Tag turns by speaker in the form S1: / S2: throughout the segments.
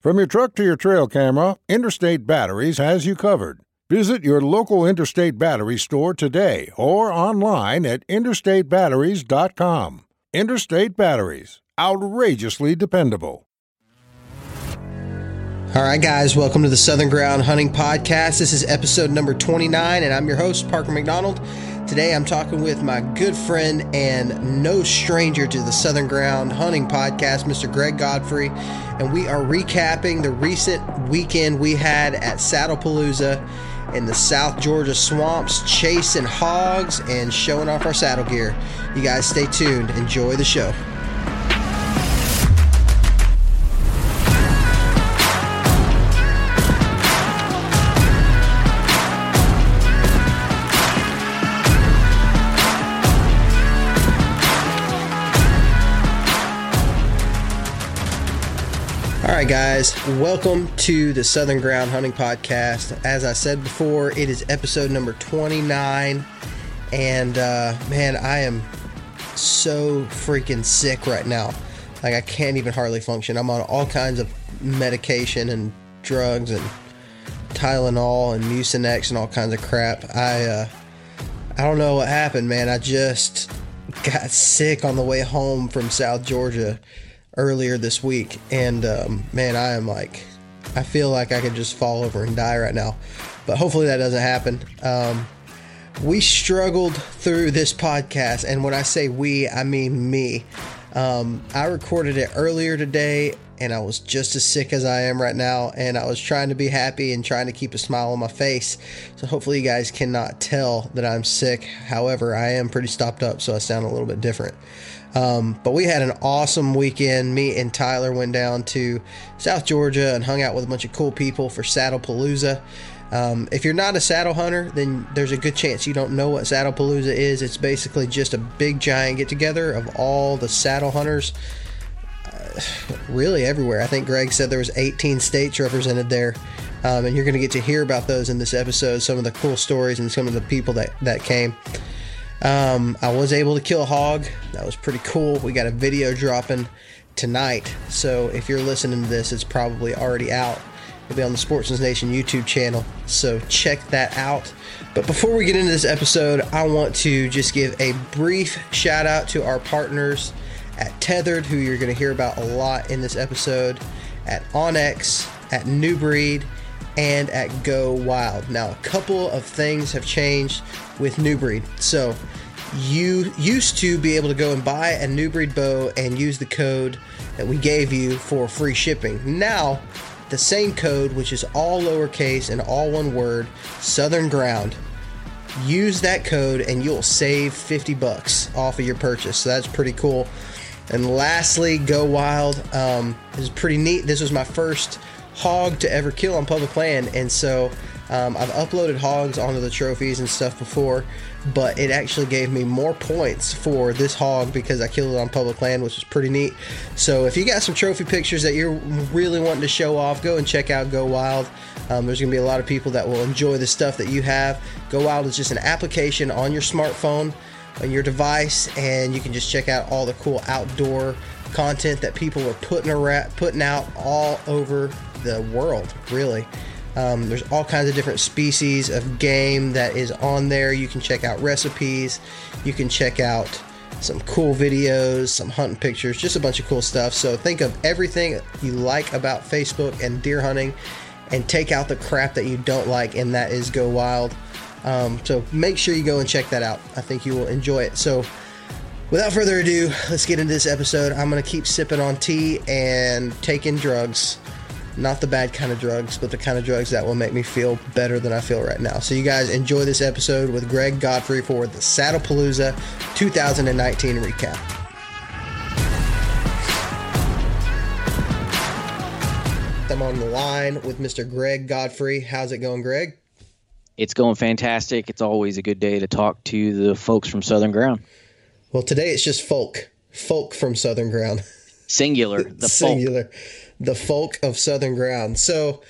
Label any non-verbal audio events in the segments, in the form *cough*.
S1: From your truck to your trail camera, Interstate Batteries has you covered. Visit your local Interstate Battery store today or online at interstatebatteries.com. Interstate Batteries, outrageously dependable.
S2: All right, guys, welcome to the Southern Ground Hunting Podcast. This is episode number 29, and I'm your host, Parker McDonald. Today I'm talking with my good friend and no stranger to the Southern Ground Hunting Podcast, Mr. Greg Godfrey, and we are recapping the recent weekend we had at Saddlepalooza in the South Georgia swamps, chasing hogs and showing off our saddle gear. You guys stay tuned. Enjoy the show. Guys, welcome to the Southern Ground Hunting Podcast. As I said before, it is episode number 29. And uh, man, I am so freaking sick right now. Like, I can't even hardly function. I'm on all kinds of medication and drugs and Tylenol and Mucinex and all kinds of crap. I, uh, I don't know what happened, man. I just got sick on the way home from South Georgia earlier this week, and um, man, I am like, I feel like I could just fall over and die right now. But hopefully that doesn't happen. Um, we struggled through this podcast, and when I say we, I mean me. Um, I recorded it earlier today, and I was just as sick as I am right now, and I was trying to be happy and trying to keep a smile on my face. So hopefully you guys cannot tell that I'm sick. However, I am pretty stopped up, so I sound a little bit different. Um, but we had an awesome weekend. Me and Tyler went down to South Georgia and hung out with a bunch of cool people for Saddlepalooza. Um, if you're not a saddle hunter, then there's a good chance you don't know what Saddlepalooza is. It's basically just a big giant get together of all the saddle hunters, uh, really everywhere. I think Greg said there was 18 states represented there, um, and you're going to get to hear about those in this episode. Some of the cool stories and some of the people that that came. Um, I was able to kill a hog. That was pretty cool. We got a video dropping tonight. So if you're listening to this, it's probably already out. It'll be on the Sportsman's Nation YouTube channel. So check that out. But before we get into this episode, I want to just give a brief shout out to our partners at Tethered, who you're going to hear about a lot in this episode, at onX, at New Breed, and at Go Wild. Now, a couple of things have changed with New Breed. So, you used to be able to go and buy a New Breed bow and use the code that we gave you for free shipping. Now, the same code, which is all lowercase and all one word, Southern Ground. Use that code and you'll save 50 bucks off of your purchase. So that's pretty cool. And lastly, Go Wild. Um, is pretty neat. This was my first hog to ever kill on public land, and so um, I've uploaded hogs onto the trophies and stuff before, but it actually gave me more points for this hog because I killed it on public land, which is pretty neat. So if you got some trophy pictures that you're really wanting to show off, go and check out Go Wild. Um, there's going to be a lot of people that will enjoy the stuff that you have. Go Wild is just an application on your smartphone, on your device, and you can just check out all the cool outdoor content that people are putting around, putting out all over the world, really. Um, there's all kinds of different species of game that is on there. You can check out recipes. You can check out some cool videos, some hunting pictures, just a bunch of cool stuff. So think of everything you like about Facebook and deer hunting and take out the crap that you don't like, and that is Go Wild. Um, so make sure you go and check that out. I think you will enjoy it. So without further ado, let's get into this episode. I'm going to keep sipping on tea and taking drugs. Not the bad kind of drugs, but the kind of drugs that will make me feel better than I feel right now. So, you guys enjoy this episode with Greg Godfrey for the Saddlepalooza 2019 recap. I'm on the line with Mr. Greg Godfrey. How's it going, Greg?
S3: It's going fantastic. It's always a good day to talk to the folks from Southern Ground.
S2: Well, today it's just folk, folk from Southern Ground.
S3: Singular, the *laughs*
S2: singular, folk. The folk of Southern Ground. So,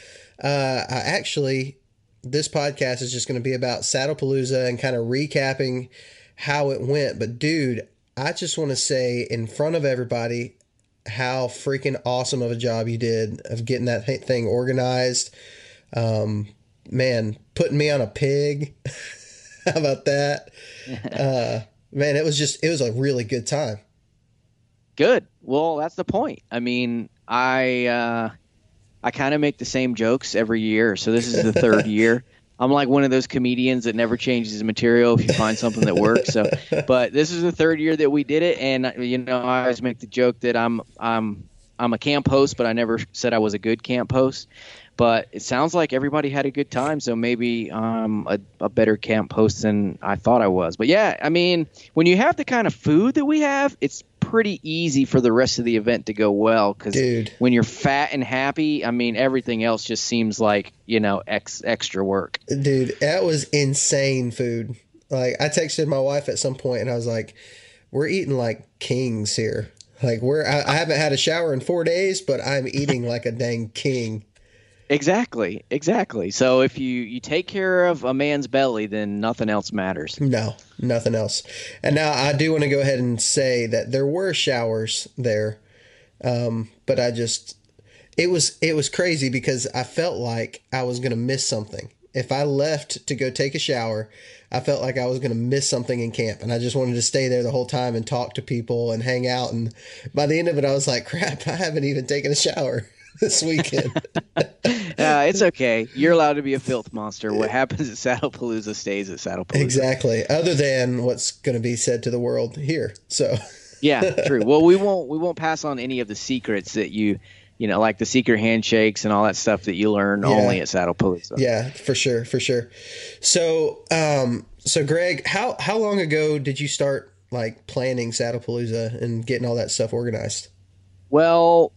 S2: uh, I actually, this podcast is just going to be about Saddlepalooza and kind of recapping how it went. But, dude, I just want to say in front of everybody how freaking awesome of a job you did of getting that thing organized. Um, man, putting me on a pig. *laughs* how about that? *laughs* Uh, man, it was just it was a really good time.
S3: Good. Well, that's the point. I mean, I uh, I kind of make the same jokes every year, so this is the third *laughs* year. I'm like one of those comedians that never changes his material if you find something that works. So, but this is the third year that we did it, and you know, I always make the joke that I'm I'm I'm a camp host, but I never said I was a good camp host but it sounds like everybody had a good time. So maybe I'm a, a, better camp host than I thought I was. But yeah, I mean, when you have the kind of food that we have, it's pretty easy for the rest of the event to go well. Because when you're fat and happy, I mean, everything else just seems like you know ex, extra work.
S2: Dude, that was insane food. Like I texted my wife at some point and I was like, "We're eating like kings here." Like we're I, I haven't had a shower in four days, but I'm eating *laughs* like a dang king.
S3: Exactly, exactly. So if you you take care of a man's belly, then nothing else matters.
S2: No, nothing else. And now I do want to go ahead and say that there were showers there, um, but I just it was it was crazy because I felt like I was gonna miss something if I left to go take a shower. I felt like I was going to miss something in camp, and I just wanted to stay there the whole time and talk to people and hang out. And by the end of it, I was like, *laughs* "Crap! I haven't even taken a shower." *laughs* this weekend. *laughs* uh,
S3: it's okay. You're allowed to be a filth monster. What happens at Saddlepalooza stays at Saddlepalooza.
S2: Exactly. Other than what's going to be said to the world here. So. *laughs*
S3: yeah, true. Well, we won't we won't pass on any of the secrets that you you know, like the secret handshakes and all that stuff that you learn yeah. only at Saddlepalooza.
S2: Yeah, for sure, for sure. So, um, so Greg, how how long ago did you start like planning Saddlepalooza and getting all that stuff organized?
S3: Well,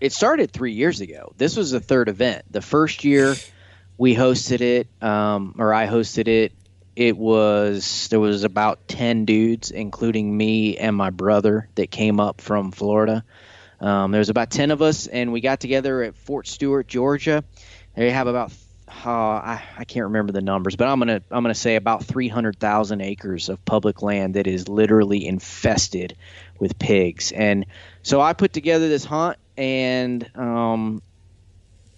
S3: it started three years ago. This was the third event. The first year we hosted it, um, or I hosted it. It was there was about ten dudes, including me and my brother, that came up from Florida. Um, there was about ten of us, and we got together at Fort Stewart, Georgia. They have about uh, I, I can't remember the numbers, but I'm gonna I'm gonna say about 300,000 acres of public land that is literally infested with pigs. And so I put together this hunt and um,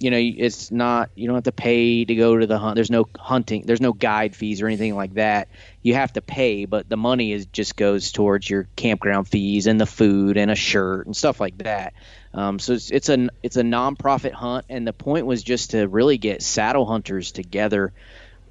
S3: you know it's not you don't have to pay to go to the hunt. There's no hunting there's no guide fees or anything like that. You have to pay but the money is just goes towards your campground fees and the food and a shirt and stuff like that. Um, so it's, it's a it's a nonprofit hunt and the point was just to really get saddle hunters together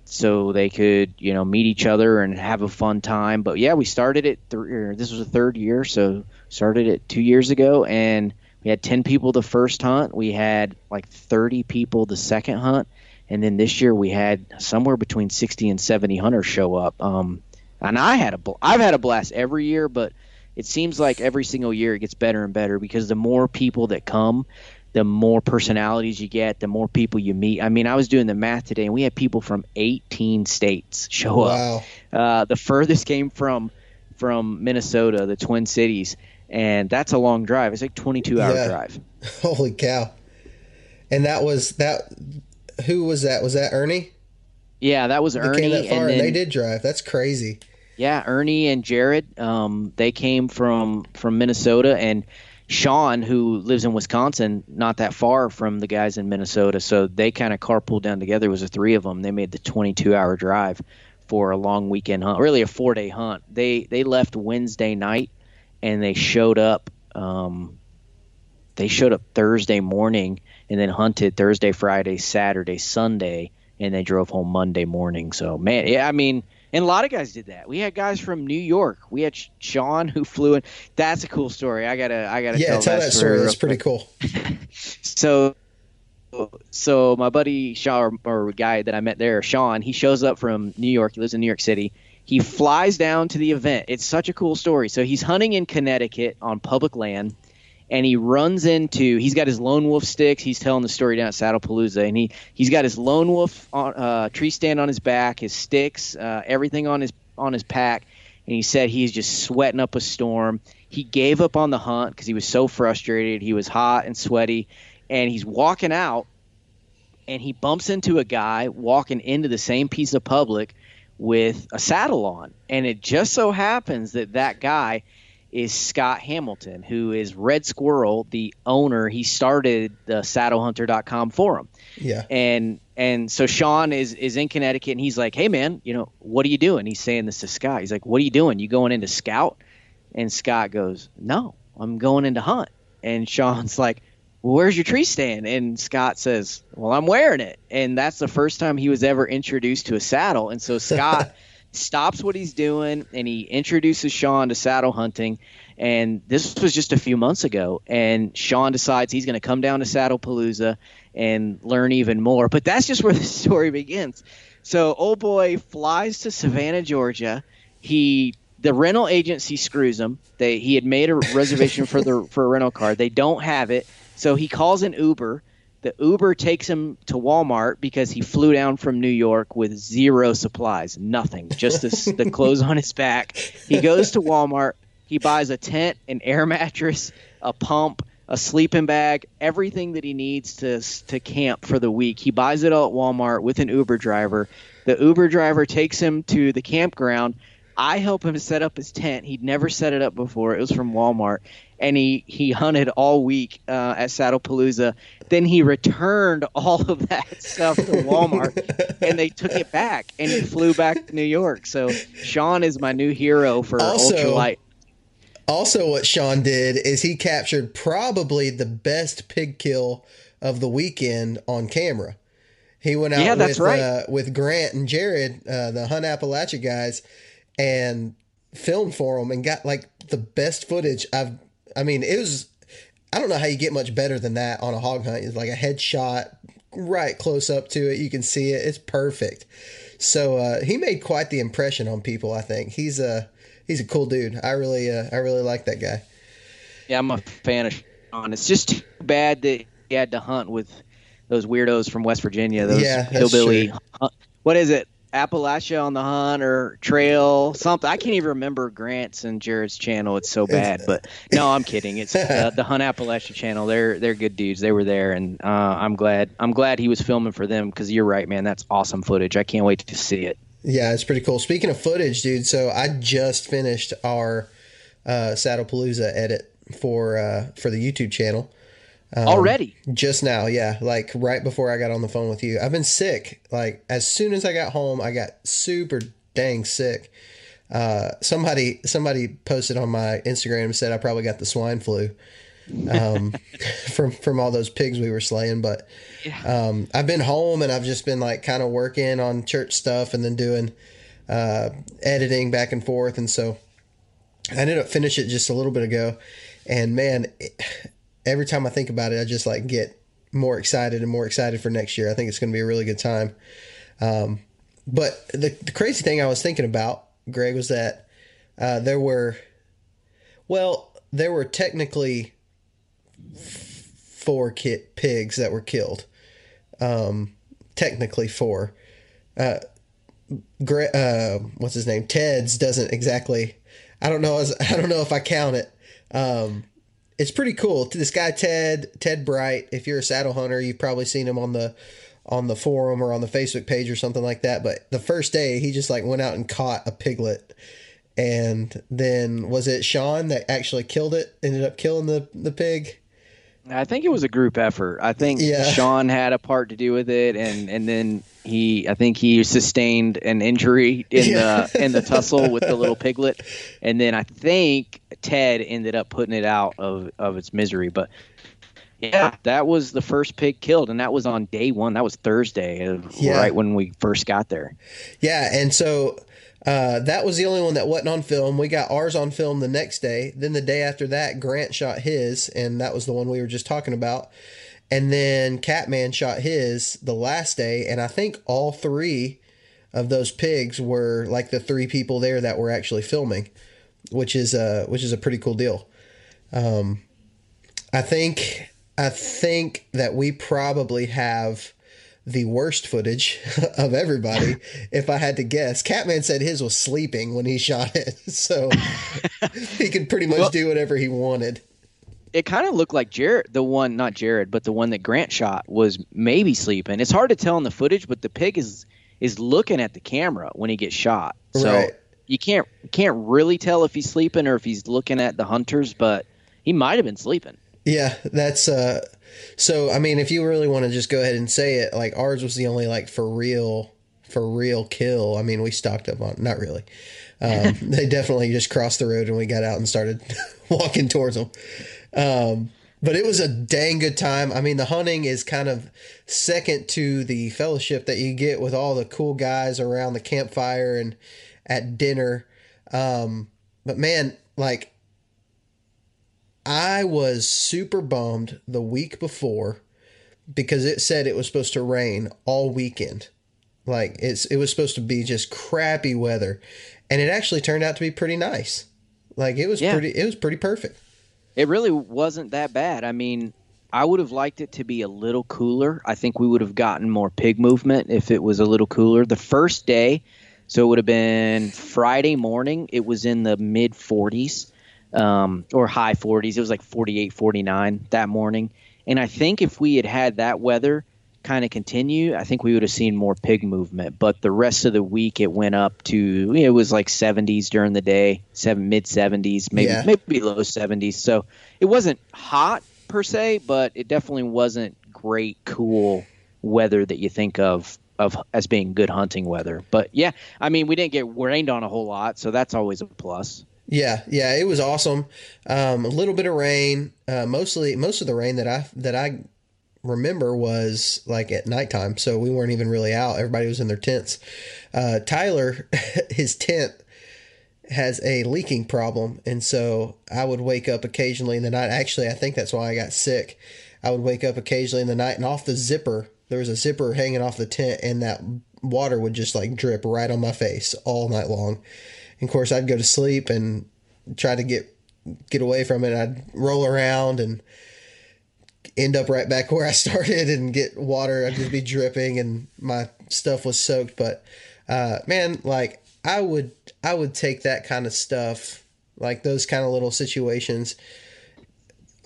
S3: so they could you know meet each other and have a fun time. But yeah we started it th- this was the third year so started it two years ago and we had 10 people the first hunt. We had like 30 people the second hunt. And then this year we had somewhere between 60 and 70 hunters show up. Um, and I had a, bl- I've had a blast every year, but it seems like every single year it gets better and better because the more people that come, the more personalities you get, the more people you meet. I mean, I was doing the math today, and we had people from 18 states show wow. up. Uh, the furthest came from from Minnesota, the Twin Cities, and that's a long drive. It's like 22 hour yeah. drive. *laughs*
S2: Holy cow! And that was that. Who was that? Was that Ernie?
S3: Yeah, that was
S2: they
S3: Ernie.
S2: Came that far and, then, they did drive. That's crazy.
S3: Yeah, Ernie and Jared. Um, they came from from Minnesota, and Sean, who lives in Wisconsin, not that far from the guys in Minnesota. So they kind of carpooled down together. It was the three of them. They made the 22 hour drive for a long weekend hunt, really a four day hunt. They they left Wednesday night and they showed up. Um, they showed up Thursday morning and then hunted Thursday, Friday, Saturday, Sunday, and they drove home Monday morning. So man, yeah, I mean, and a lot of guys did that. We had guys from New York. We had Sean who flew in. That's a cool story. I gotta, I gotta
S2: yeah,
S3: tell,
S2: tell
S3: that,
S2: that story. That's pretty cool. *laughs*
S3: so, so my buddy Sean or, or guy that I met there, Sean, he shows up from New York. He lives in New York City. He flies down to the event. It's such a cool story. So he's hunting in Connecticut on public land and he runs into he's got his lone wolf sticks he's telling the story down at saddlepalooza and he he's got his lone wolf on, uh, tree stand on his back his sticks uh, everything on his on his pack and he said he's just sweating up a storm he gave up on the hunt because he was so frustrated he was hot and sweaty and he's walking out and he bumps into a guy walking into the same piece of public with a saddle on and it just so happens that that guy is Scott Hamilton, who is Red Squirrel, the owner. He started the saddlehunter.com forum.
S2: Yeah.
S3: And and so Sean is is in Connecticut and he's like, "Hey man, you know, what are you doing?" He's saying this to Scott. He's like, "What are you doing? You going into scout?" And Scott goes, "No, I'm going into hunt." And Sean's *laughs* like, well, where's your tree stand? And Scott says, well, I'm wearing it. And that's the first time he was ever introduced to a saddle. And so Scott *laughs* stops what he's doing and he introduces Sean to saddle hunting. And this was just a few months ago. And Sean decides he's going to come down to Saddle Palooza and learn even more. But that's just where *laughs* the story begins. So, old boy flies to Savannah, Georgia. He the rental agency screws him. They he had made a reservation for the *laughs* for a rental car. They don't have it, so he calls an Uber the Uber takes him to Walmart because he flew down from New York with zero supplies, nothing, just the, the *laughs* clothes on his back. He goes to Walmart. He buys a tent, an air mattress, a pump, a sleeping bag, everything that he needs to to camp for the week. He buys it all at Walmart with an Uber driver. The Uber driver takes him to the campground. I help him set up his tent. He'd never set it up before. It was from Walmart and he he hunted all week uh, at Saddlepalooza. Then he returned all of that *laughs* stuff to Walmart, and they took it back, and he flew back to New York. So Sean is my new hero for also, ultralight.
S2: Also, what Sean did is he captured probably the best pig kill of the weekend on camera. He went out
S3: yeah,
S2: with
S3: right.
S2: uh, with Grant and Jared, uh, the Hunt Appalachia guys, and filmed for them and got like the best footage I've I mean, it was. I don't know how you get much better than that on a hog hunt. It's like a headshot right close up to it. You can see it. It's perfect. So uh, he made quite the impression on people. I think he's a he's a cool dude. I really uh, I really like that guy.
S3: Yeah, I'm a fan of Sean. It's just too bad that he had to hunt with those weirdos from West Virginia. Those
S2: yeah,
S3: hillbilly. What is it? Appalachia on the Hunt or Trail, something. I can't even remember Grant's and Jared's channel. It's so bad, but no, I'm kidding. It's uh, *laughs* the Hunt Appalachia channel. They're they're good dudes. They were there, and uh, I'm glad I'm glad he was filming for them because you're right, man. That's awesome footage. I can't wait to see it.
S2: Yeah, it's pretty cool. Speaking of footage, dude, so I just finished our uh, Saddlepalooza edit for uh, for the YouTube channel.
S3: Um, Already?
S2: Just now, yeah. Like right before I got on the phone with you. I've been sick. Like as soon as I got home, I got super dang sick. Uh, somebody somebody posted on my Instagram and said I probably got the swine flu um, *laughs* *laughs* from from all those pigs we were slaying. But um, I've been home and I've just been like kind of working on church stuff and then doing uh, editing back and forth. And so I ended up finishing it just a little bit ago. And man, it, every time I think about it, I just like get more excited and more excited for next year. I think it's going to be a really good time. Um, but the, the crazy thing I was thinking about, Greg, was that uh, there were, well, there were technically four kit pigs that were killed. Um, technically four. Uh, Gre- uh, what's his name? Ted's doesn't exactly. I don't know. I don't know if I count it. Um, it's pretty cool. This guy Ted Ted Bright. If you're a saddle hunter, you've probably seen him on the on the forum or on the Facebook page or something like that. But the first day, he just like went out and caught a piglet, and then was it Sean that actually killed it? Ended up killing the the pig.
S3: I think it was a group effort. I think yeah. *laughs* Sean had a part to do with it, and and then he, I think he sustained an injury in yeah. the *laughs* in the tussle with the little *laughs* piglet, and then I think Ted ended up putting it out of of its misery. But Yeah, that was the first pig killed, and that was on day one. That was Thursday,
S2: Yeah.
S3: right when we first got there.
S2: Yeah, and so uh, that was the only one that wasn't on film. We got ours on film the next day. Then the day after that, Grant shot his, and that was the one we were just talking about. And then Catman shot his the last day, and I think all three of those pigs were like the three people there that were actually filming, which is uh which is a pretty cool deal. Um, I think I think that we probably have the worst footage *laughs* of everybody. if I had to guess, Catman said his was sleeping when he shot it, *laughs* so he could pretty much
S3: Well-
S2: do whatever he wanted.
S3: It kind of looked like Jared, the one, not Jared, but the one that Grant shot was maybe sleeping. It's hard to tell in the footage, but the pig is is looking at the camera when he gets shot. So
S2: Right.
S3: you can't can't really tell if he's sleeping or if he's looking at the hunters, but he might have been sleeping.
S2: Yeah, that's uh. So I mean, if you really want to just go ahead and say it, like ours was the only like for real, for real kill. I mean, we stocked up on not really. Um, *laughs* they definitely just crossed the road and we got out and started *laughs* walking towards them. Um, but it was a dang good time. I mean, the hunting is kind of second to the fellowship that you get with all the cool guys around the campfire and at dinner. Um, but man, like I was super bummed the week before because it said it was supposed to rain all weekend. Like it's it was supposed to be just crappy weather, and it actually turned out to be pretty nice. Like it was
S3: Yeah.
S2: pretty it was pretty perfect.
S3: It really wasn't that bad. I mean, I would have liked it to be a little cooler. I think we would have gotten more pig movement if it was a little cooler. The first day, so it would have been Friday morning, it was in the mid 40s um, or high 40s. It was like 48, 49 that morning. And I think if we had had that weather kind of continue, I think we would have seen more pig movement. But the rest of the week, it went up to it was like 70s during the day, seven mid 70s, maybe
S2: Yeah.
S3: maybe low 70s. So it wasn't hot per se, but it definitely wasn't great, cool weather that you think of of as being good hunting weather. But yeah, I mean, we didn't get rained on a whole lot, so that's always a plus.
S2: Yeah, yeah, it was awesome. Um, a little bit of rain. Uh, mostly, most of the rain that I that I remember was like at nighttime, so we weren't even really out. Everybody was in their tents. Uh, Tyler, *laughs* his tent has a leaking problem, and so I would wake up occasionally in the night. Actually, I think that's why I got sick. I would wake up occasionally in the night, and off the zipper, there was a zipper hanging off the tent, and that water would just like drip right on my face all night long. And of course, I'd go to sleep and try to get get away from it. I'd roll around and end up right back where I *laughs* started and get water. I'd just be dripping and my stuff was soaked. But uh, man, like I would I would take that kind of stuff, like those kind of little situations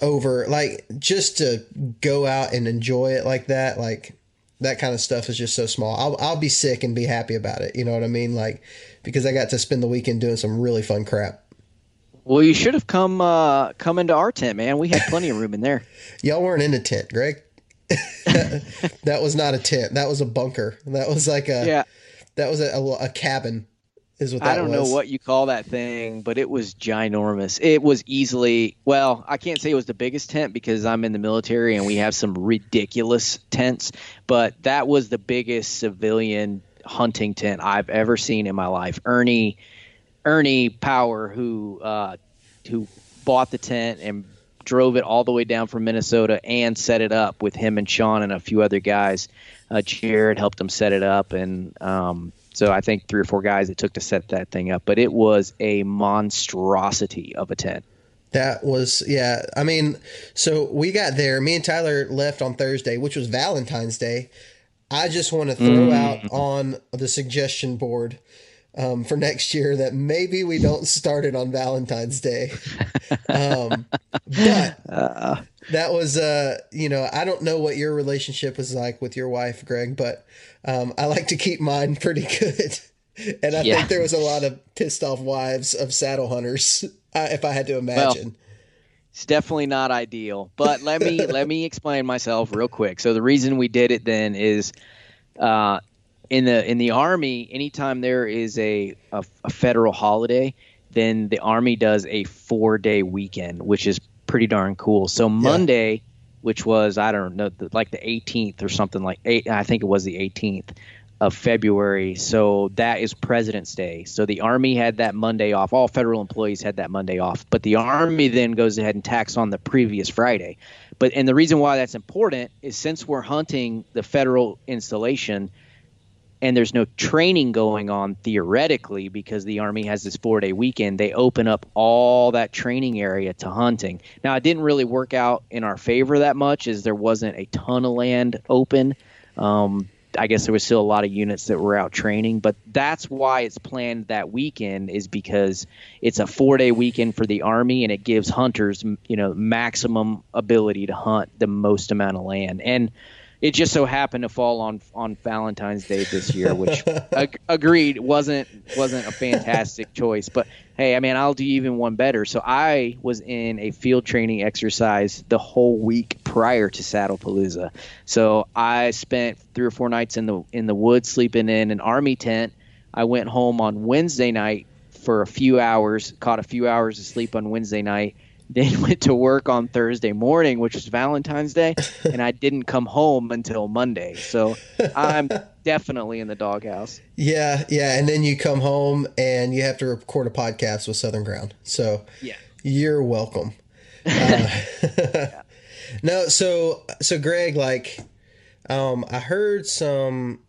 S2: over like just to go out and enjoy it like that like that kind of stuff is just so small. I'll, I'll be sick and be happy about it. You know what i mean? Like because i got to spend the weekend doing some really fun crap.
S3: Well, you should have come uh, come into our tent, man. We had plenty of room in there. *laughs*
S2: y'all weren't in a tent greg. *laughs* *laughs* That was not a tent. That was a bunker. That was like a
S3: Yeah,
S2: that was a, a, a cabin is what
S3: I don't
S2: was
S3: know what you call that thing, but it was ginormous. It was easily well, I can't say it was the biggest tent because I'm in the military and we have some ridiculous tents, but that was the biggest civilian hunting tent I've ever seen in my life. Ernie Ernie Power, who uh, who bought the tent and drove it all the way down from Minnesota and set it up with him and Sean and a few other guys. Uh, Jared helped him set it up, and um, so I think three or four guys it took to set that thing up. But it was a monstrosity of a tent.
S2: That was yeah. I mean, so we got there. Me and Tyler left on Thursday, which was Valentine's Day. I just want to throw out on the suggestion board um, for next year that maybe we don't start it on Valentine's Day. *laughs* um, but that was uh, you know I don't know what your relationship was like with your wife, Greg, but um, I like to keep mine pretty good. *laughs* And I
S3: Yeah.
S2: think there was a lot of pissed off wives of saddle hunters, *laughs* uh, if I had to imagine.
S3: It's definitely not ideal, but let me *laughs* let me explain myself real quick. So the reason we did it then is, uh, in the in the army, anytime there is a, a a federal holiday, then the army does a four day weekend, which is pretty darn cool. So Monday which was I don't know, like the 18th or something like eight. I think it was the 18th of February. So that is President's Day. So the Army had that Monday off. All federal employees had that Monday off. But the Army then goes ahead and tacks on the previous Friday. But and the reason why that's important is since we're hunting the federal installation and there's no training going on theoretically because the Army has this four day weekend, they open up all that training area to hunting. Now, it didn't really work out in our favor that much as there wasn't a ton of land open. Um, I guess there was still a lot of units that were out training, but that's why it's planned that weekend is because it's a four day weekend for the army and it gives hunters, you know, maximum ability to hunt the most amount of land. And it just so happened to fall on on Valentine's Day this year, which *laughs* ag- agreed wasn't wasn't a fantastic *laughs* choice. But hey, I mean, I'll do even one better. So I was in a field training exercise the whole week prior to Saddlepalooza. So I spent three or four nights in the in the woods sleeping in an army tent. I went home on Wednesday night for a few hours, caught a few hours of sleep on Wednesday night then *laughs* went to work on Thursday morning, which was Valentine's Day, *laughs* and I didn't come home until Monday. So I'm *laughs* definitely in the doghouse.
S2: Yeah, yeah, and then you come home and you have to record a podcast with Southern Ground. So
S3: yeah,
S2: you're welcome. Uh, yeah. No, so so Greg, like, um, I heard some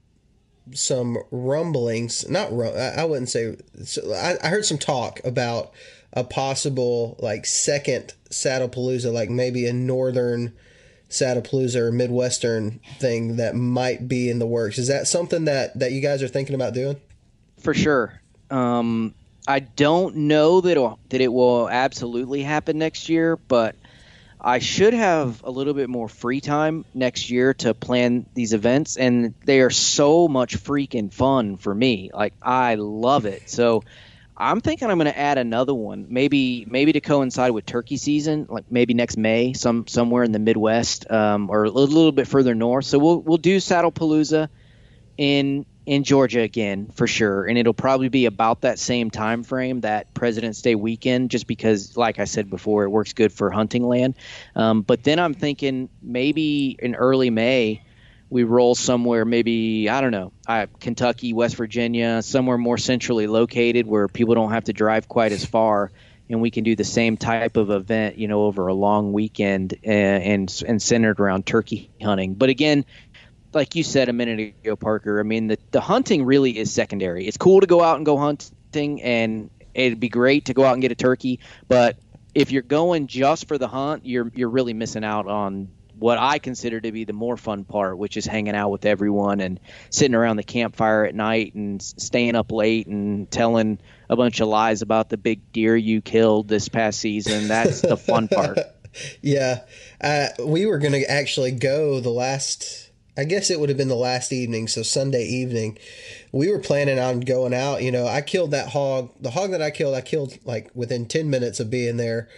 S2: some rumblings. Not rum. I wouldn't say. So I, I heard some talk about a possible like second Saddlepalooza, like maybe a northern Saddlepalooza or Midwestern thing that might be in the works. Is that something that that you guys are thinking about doing?
S3: For sure. Um, I don't know that that it will absolutely happen next year, but I should have a little bit more free time next year to plan these events, and they are so much freaking fun for me. Like I love it. So I'm thinking I'm going to add another one, maybe maybe to coincide with turkey season, like maybe next May, some somewhere in the Midwest um, or a little, bit further north. So we'll we'll do Saddlepalooza in in Georgia again for sure, and it'll probably be about that same time frame, that President's Day weekend, just because, like I said before, it works good for hunting land. Um, but then I'm thinking maybe in early May we roll somewhere maybe I don't know, uh, Kentucky, West Virginia, somewhere more centrally located where people don't have to drive quite as far, and we can do the same type of event, you know, over a long weekend and and, and centered around turkey hunting. But again, like you said a minute ago, Parker, I mean the the hunting really is secondary. It's cool to go out and go hunting, and it'd be great to go out and get a turkey, but if you're going just for the hunt, you're you're really missing out on what I consider to be the more fun part, which is hanging out with everyone and sitting around the campfire at night and staying up late and telling a bunch of lies about the big deer you killed this past season. That's the fun part. *laughs*
S2: yeah. Uh, we were going to actually go the last, I guess it would have been the last evening, so Sunday evening. We were planning on going out. You know, I killed that hog. The hog that I killed, I killed like within 10 minutes of being there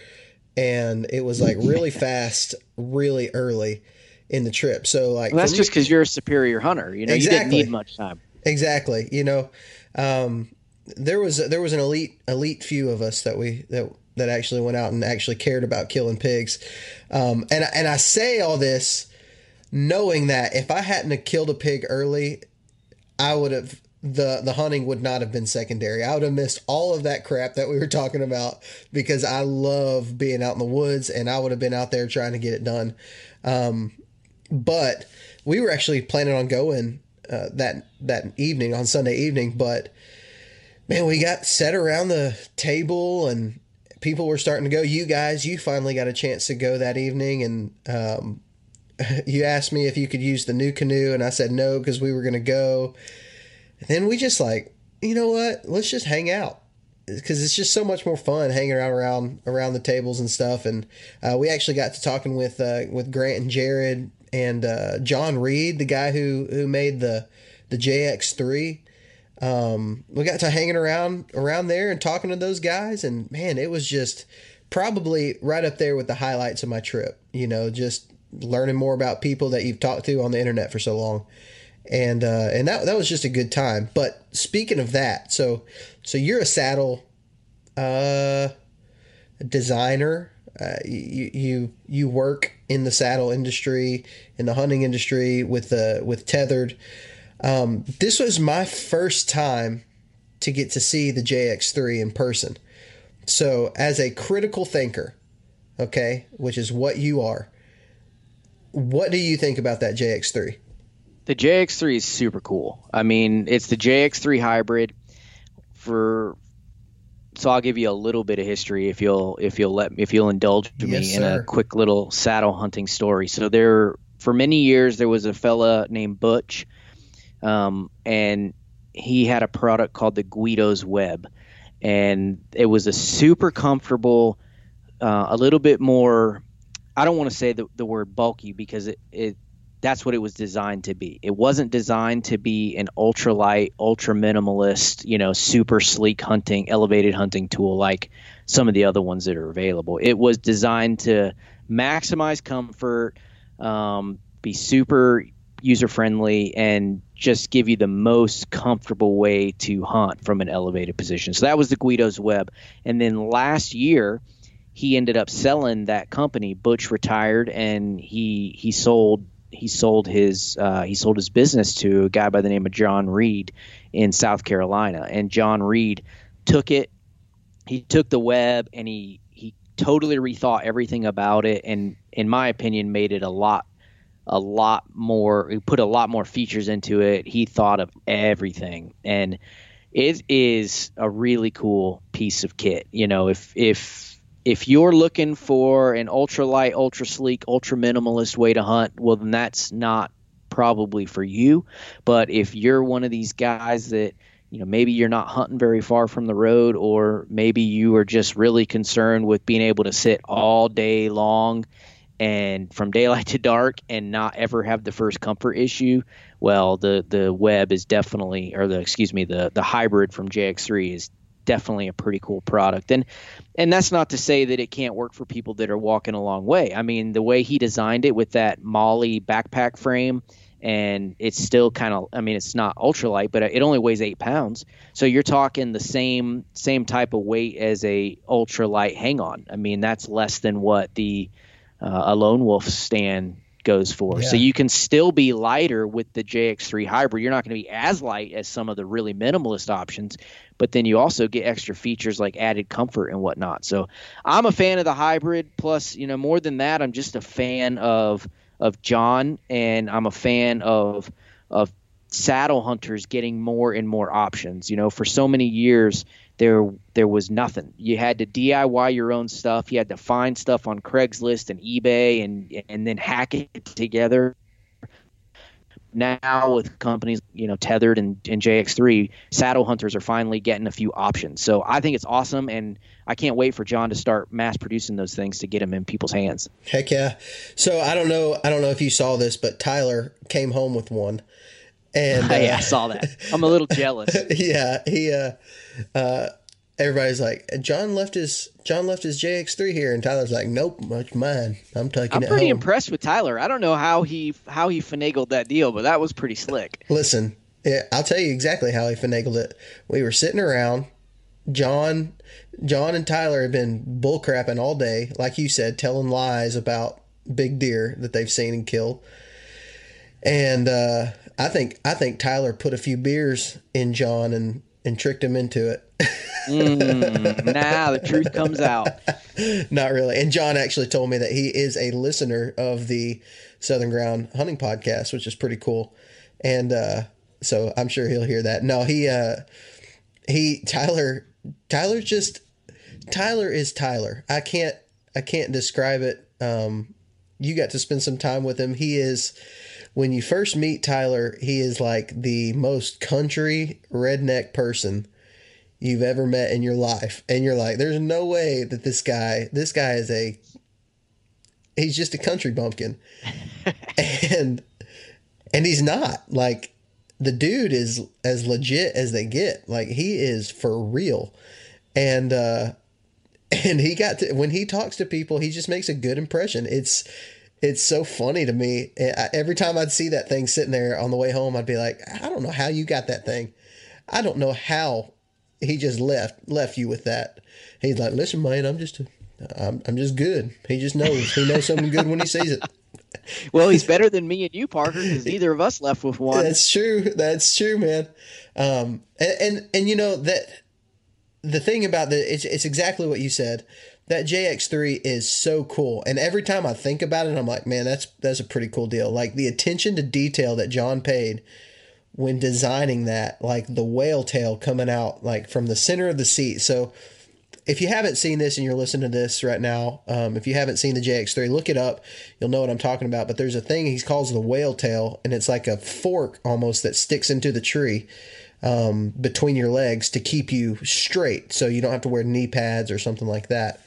S2: and it was like really *laughs* fast, really early in the trip. So like
S3: well, that's just because you're a superior hunter. You know, exactly. you didn't need much time.
S2: Exactly. You know, um, there was there was an elite elite few of us that we that that actually went out and actually cared about killing pigs. Um, and and I say all this knowing that if I hadn't have killed a pig early, I would have the the hunting would not have been secondary. I would have missed all of that crap that we were talking about because I love being out in the woods and I would have been out there trying to get it done. Um, but we were actually planning on going uh, that that evening on Sunday evening, but man, we got set around the table and people were starting to go. You guys, you finally got a chance to go that evening, and um, *laughs* you asked me if you could use the new canoe, and I said no because we were going to go then we just like, you know what? Let's just hang out because it's just so much more fun hanging around around around the tables and stuff. And uh, we actually got to talking with uh, with Grant and Jared and uh, John Reed, the guy who who made the the JX three. Um, we got to hanging around around there and talking to those guys, and man, it was just probably right up there with the highlights of my trip. You know, just learning more about people that you've talked to on the internet for so long and uh, and that that was just a good time. But speaking of that, so so you're a saddle uh, designer. uh, you you you work in the saddle industry, in the hunting industry with the with tethered. Um, this was my first time to get to see the JX3 in person. So, as a critical thinker, okay, which is what you are, what do you think about that JX3?
S3: The JX3 is super cool. I mean, it's the JX3 hybrid for so I'll give you a little bit of history if you'll if you'll let me if you'll indulge yes, me sir. in a quick little saddle hunting story. So there for many years there was a fella named Butch, um, and he had a product called the Guido's Web, and it was a super comfortable, uh, a little bit more. I don't want to say the, the word bulky because it, it that's what it was designed to be. It wasn't designed to be an ultralight, ultra minimalist, you know, super sleek hunting, elevated hunting tool like some of the other ones that are available. It was designed to maximize comfort, um, be super user friendly, and just give you the most comfortable way to hunt from an elevated position. So that was the Guido's Web. And then last year, he ended up selling that company. Butch retired, and he he sold he sold his uh, he sold his business to a guy by the name of John Reed in South Carolina, and John Reed took it. He took the web and he he totally rethought everything about it, and in my opinion, made it a lot a lot more. He put a lot more features into it. He thought of everything, and it is a really cool piece of kit. You know, if if if you're looking for an ultra light, ultra sleek, ultra minimalist way to hunt, well, then that's not probably for you. But if you're one of these guys that, you know, maybe you're not hunting very far from the road, or maybe you are just really concerned with being able to sit all day long and from daylight *laughs* to dark and not ever have the first comfort issue, well, the the web is definitely, or the excuse me, the the hybrid from JX3 is definitely a pretty cool product. And and that's not to say that it can't work for people that are walking a long way. I mean, the way he designed it with that MOLLE backpack frame and it's still kind of I mean, it's not ultralight, but it only weighs 8 pounds. So you're talking the same same type of weight as a ultralight hang on. I mean, that's less than what the uh, a lone wolf stand goes for. Yeah. So you can still be lighter with the JX3 hybrid. You're not going to be as light as some of the really minimalist options, but then you also get extra features like added comfort and whatnot. So I'm a fan of the hybrid. Plus, you know, more than that, I'm just a fan of of John, and I'm a fan of of saddle hunters getting more and more options. You know, for so many years there there was nothing. You had to DIY your own stuff. You had to find stuff on Craigslist and eBay and and then hack it together now with companies, you know, tethered and, and JX3, saddle hunters are finally getting a few options. So I think it's awesome, and I can't wait for John to start mass producing those things to get them in people's hands.
S2: Heck yeah! So I don't know, I don't know if you saw this, but Tyler came home with one, and
S3: uh, *laughs* yeah, I saw that. I'm a little jealous. *laughs*
S2: yeah, he uh, uh, everybody's like, John left his John left his JX3 here, and Tyler's like, Nope, much mine. I'm taking I'm
S3: it. I'm pretty
S2: home.
S3: impressed with Tyler. I don't know how he how he finagled that deal, but that was pretty slick.
S2: Listen, I'll tell you exactly how he finagled it. We were sitting around. John, John and Tyler have been bullcrapping all day, like you said, telling lies about big deer that they've seen and killed. And uh, I think I think Tyler put a few beers in John and and tricked him into it.
S3: mm, now the truth comes out. *laughs*
S2: Not really. And John actually told me that he is a listener of the Southern Ground Hunting Podcast, which is pretty cool. And uh, so I'm sure he'll hear that. No, he uh, he Tyler Tyler's just Tyler is Tyler. I can't I can't describe it. Um, you got to spend some time with him. He is when you first meet Tyler, he is like the most country redneck person you've ever met in your life. And you're like, there's no way that this guy, this guy is a, he's just a country bumpkin. *laughs* and, and he's not like the dude is as legit as they get. Like he is for real. And, uh, *laughs* and he got to, when he talks to people, he just makes a good impression. It's, it's so funny to me. Every time I'd see that thing sitting there on the way home, I'd be like, I don't know how you got that thing. I don't know how he just left left you with that. He's like, listen, man, I'm just a I'm, I'm just good. He just knows. He knows something good when he sees it. *laughs*
S3: well, he's better than me and you, Parker, because neither of us left with one.
S2: That's true. That's true, man. Um, and, and, and you know that the thing about the it's, it's exactly what you said. That JX3 is so cool, and every time I think about it, I'm like, man, that's that's a pretty cool deal. Like the attention to detail that John paid when designing that, like the whale tail coming out like from the center of the seat. So if you haven't seen this and you're listening to this right now, um, if you haven't seen the JX3, look it up. You'll know what I'm talking about. But there's a thing he calls the whale tail, and it's like a fork almost that sticks into the tree um, between your legs to keep you straight, so you don't have to wear knee pads or something like that.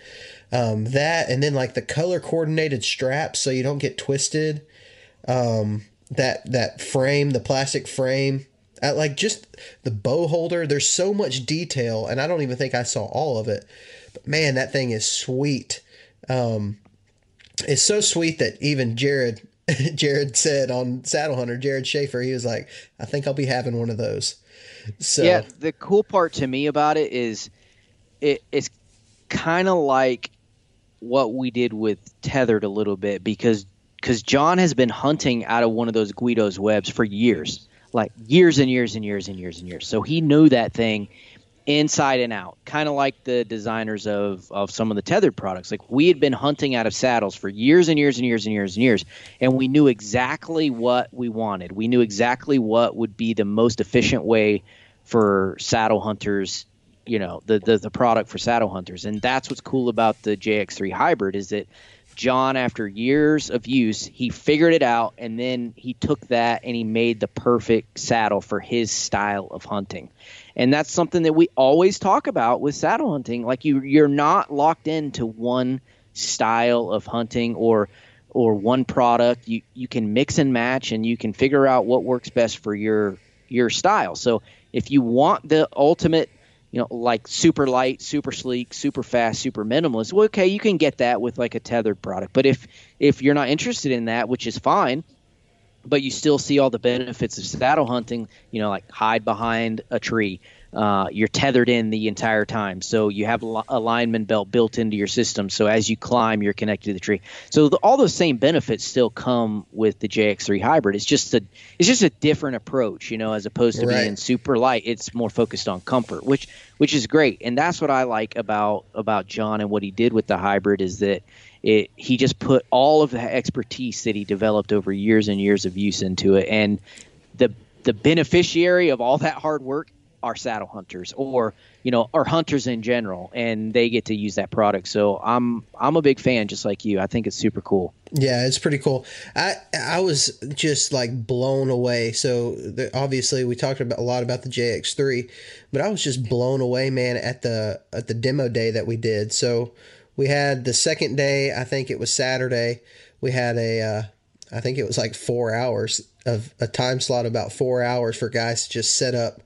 S2: Um, that and then like the color coordinated straps, so you don't get twisted. Um, that that frame, the plastic frame, uh, like just the bow holder. There's so much detail, and I don't even think I saw all of it. But man, that thing is sweet. Um, it's so sweet that even Jared *laughs* Jared said on Saddle Hunter, Jared Schaefer, he was like, I think I'll be having one of those. So
S3: Yeah, the cool part to me about it is it, it's kind of like what we did with Tethered a little bit because because John has been hunting out of one of those Guido's webs for years, like years and years and years and years and years. So he knew that thing inside and out, kind of like the designers of, of some of the tethered products. Like we had been hunting out of saddles for years and years and years and years and years, and we knew exactly what we wanted. We knew exactly what would be the most efficient way for saddle hunters, you know, the, the, the product for saddle hunters. And that's what's cool about the JX3 hybrid is that John, after years of use, he figured it out, and then he took that and he made the perfect saddle for his style of hunting. And that's something that we always talk about with saddle hunting. Like you, you're not locked into one style of hunting or or one product. You you can mix and match, and you can figure out what works best for your your style. So if you want the ultimate you know, like super light, super sleek, super fast, super minimalist. Well, okay, you can get that with like a tethered product. But if if you're not interested in that, which is fine, but you still see all the benefits of saddle hunting, you know, like hide behind a tree, uh, you're tethered in the entire time. So you have a lineman belt built into your system. So as you climb, you're connected to the tree. So the, all those same benefits still come with the JX3 hybrid. It's just a it's just a different approach, you know, as opposed to right. being super light. It's more focused on comfort, which which is great. And that's what I like about about John and what he did with the hybrid is that it he just put all of the expertise that he developed over years and years of use into it and the the beneficiary of all that hard work are saddle hunters or you know are hunters in general and they get to use that product. So i'm i'm a big fan just like you. I think it's super cool.
S2: Yeah it's pretty cool. I i was just like blown away. So the, obviously we talked about a lot about the jx3 but i was just blown away man at the at the demo day that we did. So we had the second day i think it was saturday. We had a uh, I think it was like four hours of a time slot about four hours for guys to just set up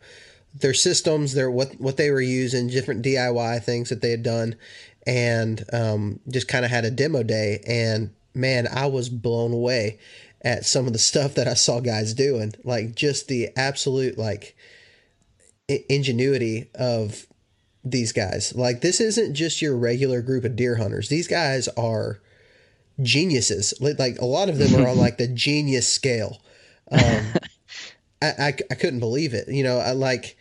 S2: their systems, their what what they were using, different DIY things that they had done, and um, just kind of had a demo day. And man, I was blown away at some of the *laughs* stuff that I saw guys doing, like just the absolute like ingenuity of these guys. Like this isn't just your regular group of deer hunters. These guys are geniuses. Like a lot of them are on like the genius scale. *laughs* Um, I, I, I couldn't believe it. You know, I like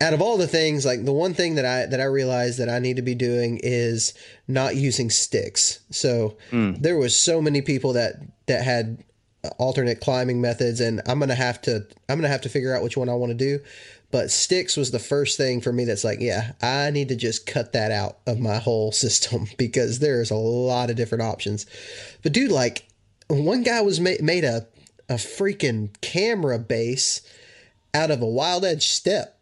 S2: out of all the things, like the one thing that I that I realized that I need to be doing is not using sticks. So mm. there was so many people that that had alternate climbing methods, and I'm gonna have to I'm gonna have to figure out which one I want to do. But sticks was the first thing for me that's like, yeah, I need to just cut that out of my whole system *laughs* because there's a lot of different options. But dude, like one guy was ma- made a a freaking camera base out of a wild edge step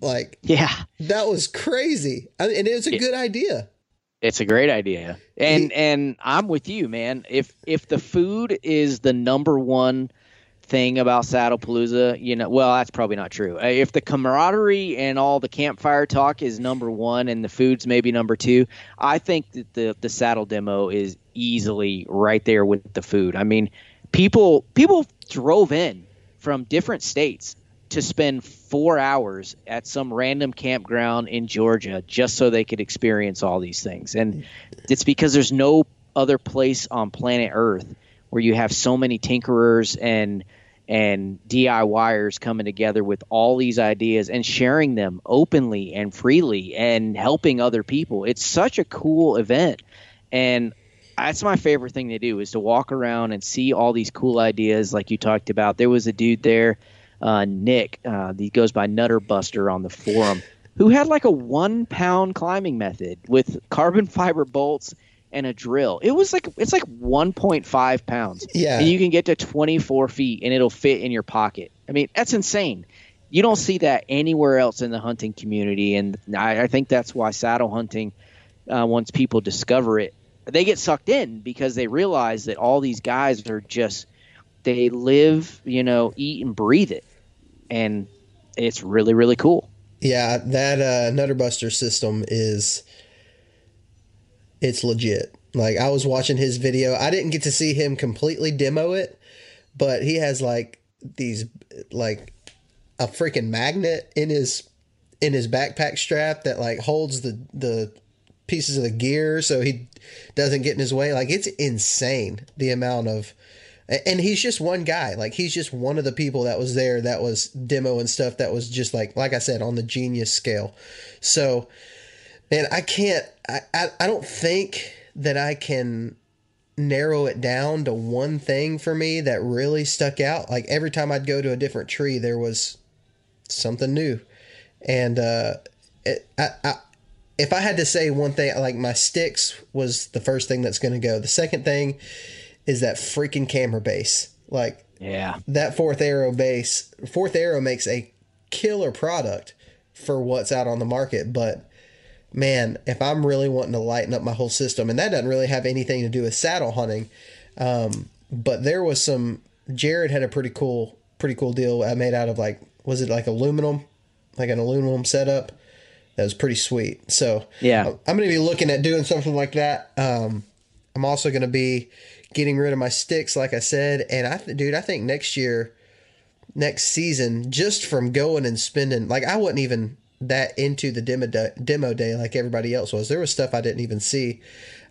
S2: like,
S3: yeah,
S2: that was crazy. I mean, and it was a it, good idea.
S3: It's a great idea, and he, and I'm with you, man. If if the food is the number one thing about Saddle Palooza, you know, well, that's probably not true. Uh, if the camaraderie and all the campfire talk is number one, and the food's maybe number two, I think that the the saddle demo is easily right there with the food. I mean, people people drove in from different states to spend four hours at some random campground in Georgia just so they could experience all these things. And it's because there's no other place on planet Earth where you have so many tinkerers and and DIYers coming together with all these ideas and sharing them openly and freely and helping other people. It's such a cool event. And that's my favorite thing to do is to walk around and see all these cool ideas like you talked about. There was a dude there, uh, Nick, uh, he goes by Nutter Buster on the forum, who had like a one pound climbing method with carbon fiber bolts and a drill. It was like it's like 1.5 pounds.
S2: Yeah.
S3: And you can get to 24 feet and it'll fit in your pocket. I mean, that's insane. You don't see that anywhere else in the hunting community, and I, I think that's why saddle hunting, uh, once people discover it, they get sucked in because they realize that all these guys are just they live, you know, eat and breathe it, and it's really really cool.
S2: Yeah, that uh, Nutterbuster system is it's legit. Like I was watching his video. I didn't get to see him completely demo it, but he has like these like a freaking magnet in his in his backpack strap that like holds the the pieces of the gear so he doesn't get in his way. Like it's insane the amount of and he's just one guy. Like he's just one of the people that was there that was demo and stuff that was just like like I said on the genius scale. So man, I can't I, I, I don't think that I can narrow it down to one thing for me that really stuck out. Like every time I'd go to a different tree, there was something new. And uh, it, I, I, if I had to say one thing, like my sticks was the first thing that's going to go. The second thing is that freaking camera base. Like
S3: Yeah.
S2: that fourth arrow base, fourth arrow makes a killer product for what's out on the market, but man, if I'm really wanting to lighten up my whole system, and that doesn't really have anything to do with saddle hunting, um, but there was some. Jared had a pretty cool, pretty cool deal I made out of like, was it like aluminum, like an aluminum setup? That was pretty sweet. So
S3: Yeah.
S2: I'm going to be looking at doing something like that. Um, I'm also going to be getting rid of my sticks, like I said, and I, th- dude, I think next year, next season, just from going and spending, like I wasn't even that into the demo day, demo day like everybody else was. There was stuff I didn't even see,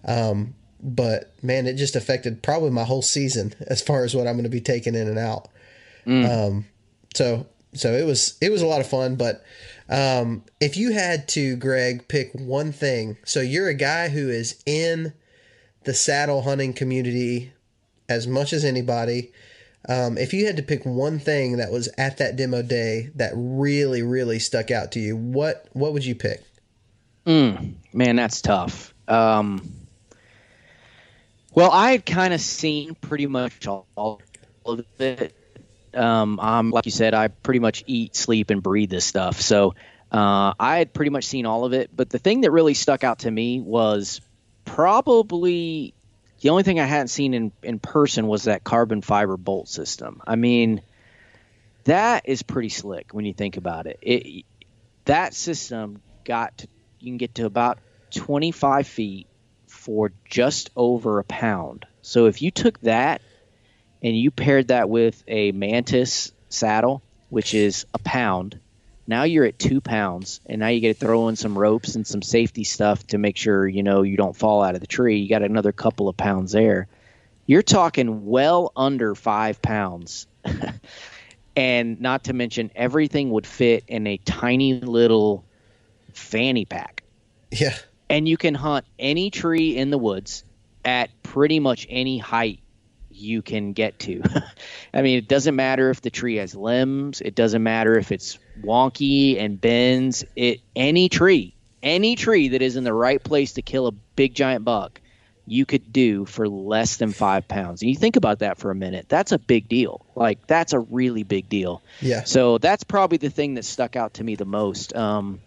S2: um, but man, it just affected probably my whole season *laughs* as far as what I'm going to be taking in and out. Um, so so it was it was a lot of fun, but um, if you had to, Greg, pick one thing, so you're a guy who is in the saddle hunting community as much as anybody. Um, if you had to pick one thing that was at that demo day that really, really stuck out to you, what what would you pick?
S3: Man, that's tough. Um, well, I had kind of seen pretty much all, all of it. Um, I'm like you said, I pretty much eat, sleep, and breathe this stuff. So uh, I had pretty much seen all of it. But the thing that really stuck out to me was probably the only thing I hadn't seen in, in person was that carbon fiber bolt system. I mean, that is pretty slick when you think about it. It that system got to, you can get to about 25 feet for just over a pound. So if you took that and you paired that with a mantis saddle, which is a pound, now you're at two pounds, and now you get to throw in some ropes and some safety stuff to make sure you know you don't fall out of the tree. You got another couple of pounds there. You're talking well under five pounds. *laughs* and not to mention everything would fit in a tiny little fanny pack
S2: Yeah,
S3: and you can hunt any tree in the woods at pretty much any height you can get to. *laughs* I mean, it doesn't matter if the tree has limbs, it doesn't matter if it's wonky and bends. It any tree, any tree that is in the right place to kill a big giant buck, you could do for less than five pounds. And you think about that for a minute. That's a big deal. Like that's a really big deal.
S2: yeah,
S3: So that's probably the thing that stuck out to me the most. Um,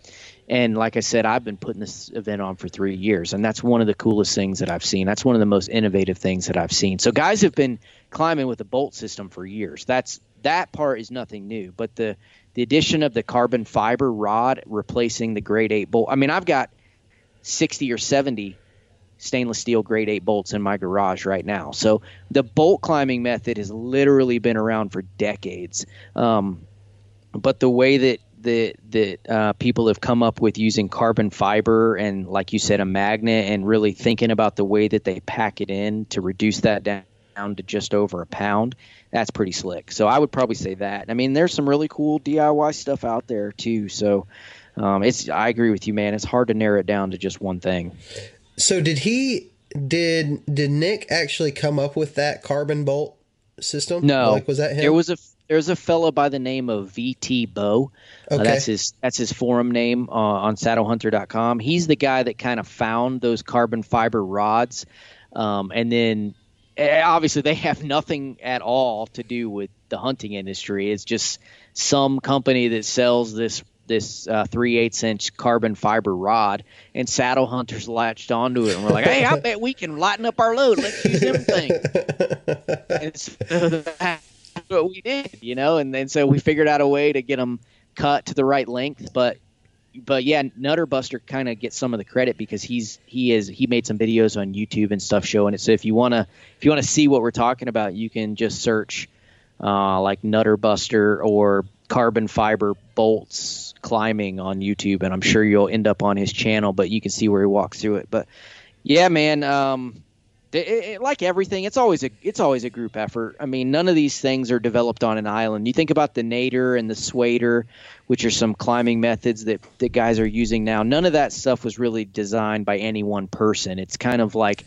S3: and like I said, I've been putting this event on for three years, and that's one of the coolest things that I've seen. That's one of the most innovative things that I've seen. So guys have been climbing with the bolt system for years. That's that part is nothing new, but the the addition of the carbon fiber rod replacing the grade eight bolt. I mean, I've got sixty or seventy stainless steel grade 8 bolts in my garage right now. So the bolt climbing method has literally been around for decades. Um, but the way that that that uh, people have come up with using carbon fiber and, like you said, a magnet, and really thinking about the way that they pack it in to reduce that down to just over a pound, that's pretty slick. So I would probably say that. I mean, there's some really cool DIY stuff out there too. So um, it's I agree with you, man. It's hard to narrow it down to just one thing.
S2: So did he? Did did Nick actually come up with that carbon bolt system?
S3: No,
S2: like was that him?
S3: There was a there's a fellow by the name of VT Bow. Uh,
S2: Okay.
S3: Uh, that's his that's his forum name uh, on saddlehunter.com. He's the guy that kind of found those carbon fiber rods, um, and then eh, obviously they have nothing at all to do with the hunting industry. It's just some company that sells this this uh, three eighths inch carbon fiber rod, and saddle hunters latched onto it, and we're like, "Hey, I *laughs* bet we can lighten up our load. Let's use them things." *laughs* and so that's what we did, you know, and then so we figured out a way to get them cut to the right length, but but yeah, Nutter Buster kind of gets some of the credit because he's he is he made some videos on YouTube and stuff showing it. So if you wanna if you wanna see what we're talking about, you can just search uh, like Nutter Buster or carbon fiber bolts climbing on YouTube, and I'm sure you'll end up on his channel. But you can see where he walks through it. But yeah, man, um, it, it, like everything, it's always a it's always a group effort. I mean, none of these things are developed on an island. You think about the nader and the swader, which are some climbing methods that that guys are using now. None of that stuff was really designed by any one person. It's kind of like,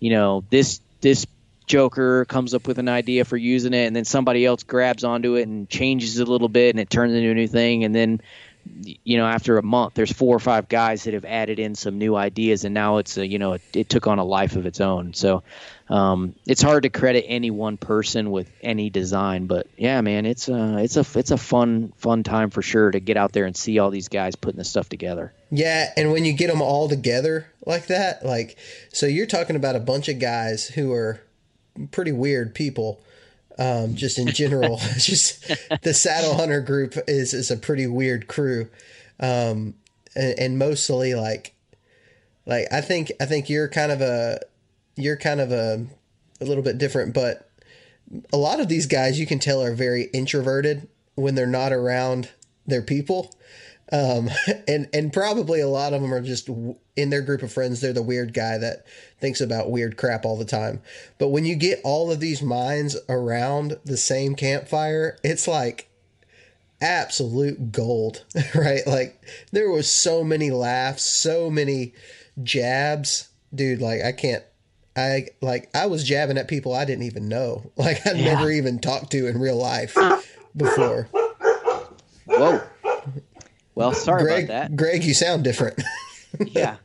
S3: you know, this this joker comes up with an idea for using it, and then somebody else grabs onto it and changes it a little bit, and it turns into a new thing, and then you know after a month there's four or five guys that have added in some new ideas and now it's a you know it, it took on a life of its own. So um, it's hard to credit any one person with any design but yeah man it's a it's a it's a fun fun time for sure to get out there and see all these guys putting this stuff together.
S2: Yeah, and when you get them all together like that, like, so you're talking about a bunch of guys who are pretty weird people, um, just in general. *laughs* just the saddle hunter group is is a pretty weird crew, um, and, and mostly like, like I think I think you're kind of a you're kind of a a little bit different, but a lot of these guys you can tell are very introverted when they're not around their people um, *laughs* and and probably a lot of them are just in their group of friends. They're the weird guy that thinks about weird crap all the time. But when you get all of these minds around the same campfire, it's like absolute gold, *laughs* right? Like there was so many laughs, so many jabs, dude. Like I can't. I like I was jabbing at people I didn't even know, *laughs* like I'd never even talked to in real life before.
S3: whoa well sorry
S2: Greg,
S3: about that
S2: Greg, you sound different. *laughs*
S3: yeah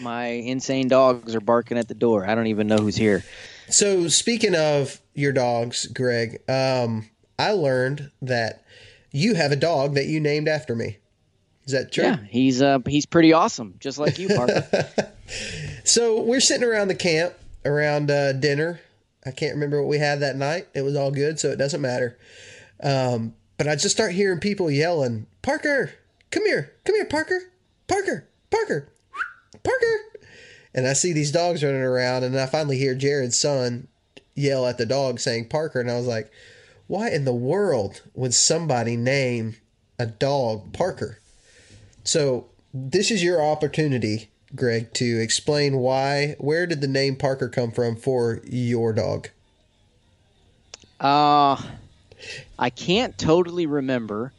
S3: my insane dogs are barking at the door i don't even know who's here
S2: So speaking of your dogs, Greg, um, I learned that you have a dog that you named after me. Is that true?
S3: yeah he's uh he's pretty awesome just like you parker *laughs*
S2: So we're sitting around the camp around uh, dinner. I can't remember what we had that night. It was all good, so it doesn't matter. Um, but I just start hearing people yelling, "Parker, come here, come here, Parker, Parker, Parker, Parker!" And I see these dogs running around, and I finally hear Jared's son yell at the dog saying Parker, and I was like, "Why in the world would somebody name a dog Parker?" So this is your opportunity, Greg, to explain why. Where did the name Parker come from for your dog?
S3: Uh, I can't totally remember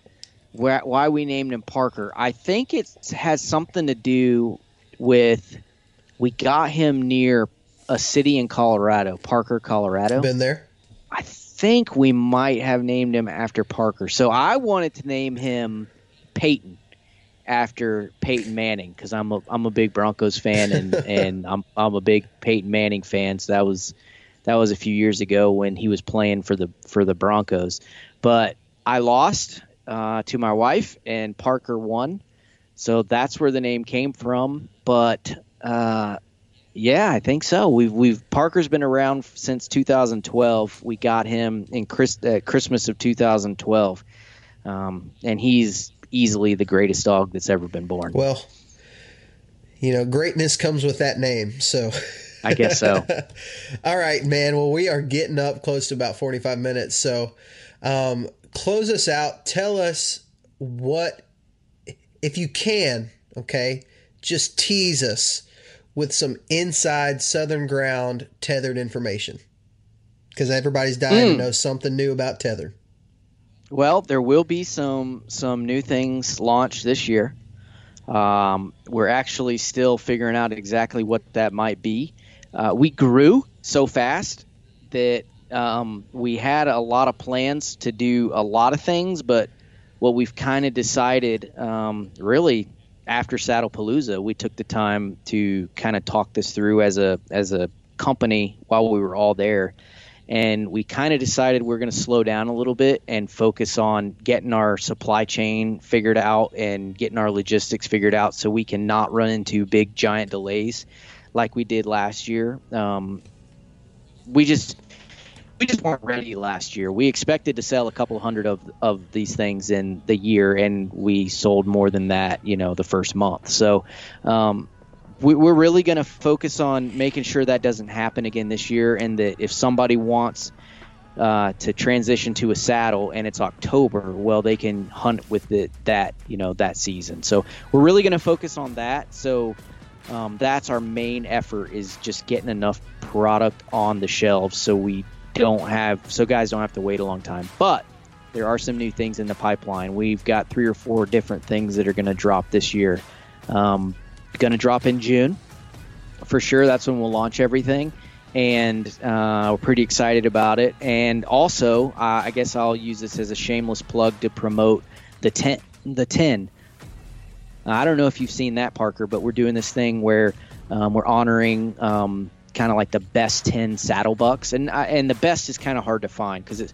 S3: where, why we named him Parker. I think it has something to do with we got him near a city in Colorado, Parker, Colorado.
S2: Been there?
S3: I think we might have named him after Parker. So I wanted to name him Peyton after Peyton Manning because I'm a I'm a big Broncos fan and *laughs* and I'm I'm a big Peyton Manning fan. So that was that was a few years ago when he was playing for the for the Broncos. But I lost uh, to my wife and Parker won. So that's where the name came from. But uh, yeah, I think so. We've we've Parker's been around since 2012. We got him in Chris, uh, Christmas of 2012, um, and he's easily the greatest dog that's ever been born.
S2: Well, you know, greatness comes with that name. So,
S3: I guess so. *laughs*
S2: all right, man. Well, we are getting up close to about 45 minutes. So, um, close us out. Tell us what, if you can, okay, just tease us with some inside Southern Ground tethered information because everybody's dying mm. to hmm. know something new about tethered.
S3: Well, there will be some some new things launched this year. Um, we're actually still figuring out exactly what that might be. Uh, we grew so fast that um, we had a lot of plans to do a lot of things, but what we've kind of decided, um, really, after Saddlepalooza, we took the time to kind of talk this through as a as a company while we were all there, and we kind of decided we're going to slow down a little bit and focus on getting our supply chain figured out and getting our logistics figured out so we can not run into big giant delays like we did last year. Um, we just we just weren't ready last year. We expected to sell a couple hundred of of these things in the year, and we sold more than that, you know, the first month. So. Um, we, are really going to focus on making sure that doesn't happen again this year, and that if somebody wants uh, to transition to a saddle and it's October, well, they can hunt with it that you know that season. So we're really going to focus on that. So um, that's our main effort is just getting enough product on the shelves so we don't have so guys don't have to wait a long time. But there are some new things in the pipeline. We've got three or four different things that are going to drop this year. Um, going to drop in June for sure. That's when we'll launch everything, and uh, we're pretty excited about it. And also, uh, I guess I'll use this as a shameless plug to promote the ten. The ten. I don't know if you've seen that, Parker, but we're doing this thing where um, we're honoring um, kind of like the best 10 saddle bucks and uh, and the best is kind of hard to find because it's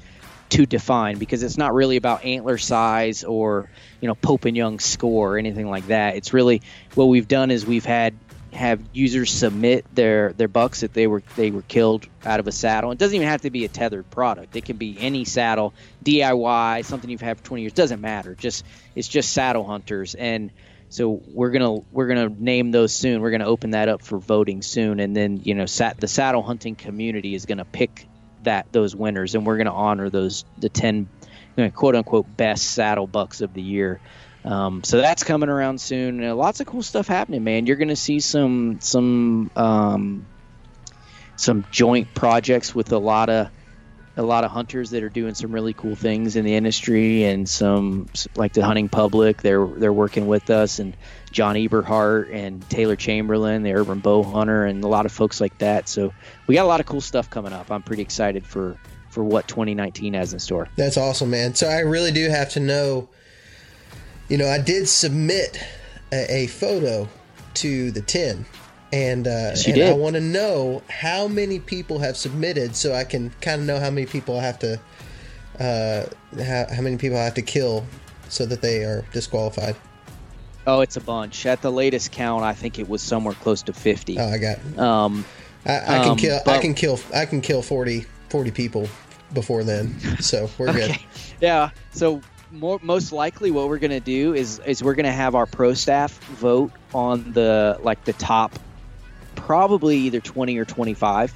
S3: to define because it's not really about antler size or you know Pope and Young score or anything like that. It's really what we've done is we've had have users submit their their bucks that they were they were killed out of a saddle. It doesn't even have to be a tethered product. It can be any saddle, DIY, something you've had for 20 years. Doesn't matter. Just it's just saddle hunters and so we're gonna we're gonna name those soon. We're gonna open that up for voting soon, and then you know sat, the saddle hunting community is gonna pick that those winners, and we're gonna honor those the ten you know, quote unquote best saddle bucks of the year. Um, so that's coming around soon. Lots of cool stuff happening, man. You're gonna see some some um, some joint projects with a lot of a lot of hunters that are doing some really cool things in the industry, and some like the hunting public. They're they're working with us, and John Eberhart and Taylor Chamberlain, the urban bow hunter, and a lot of folks like that. So we got a lot of cool stuff coming up. I'm pretty excited for for what 2019 has in store.
S2: That's awesome, man. So I really do have to know. You know, I did submit a, a photo to the 10 and, uh,
S3: yes,
S2: and I want to know how many people have submitted, so I can kind of know how many people I have to, uh, how, how many people I have to kill, so that they are disqualified.
S3: Oh, it's a bunch. At the latest count, I think it was somewhere close to fifty.
S2: Oh, I got. Um, I, I can um, kill. But, I can kill. I can kill 40, 40 people before then, so we're *laughs* okay. good.
S3: Yeah. So more, most likely, what we're gonna do is is we're gonna have our pro staff vote on the like the top probably either 20 or 25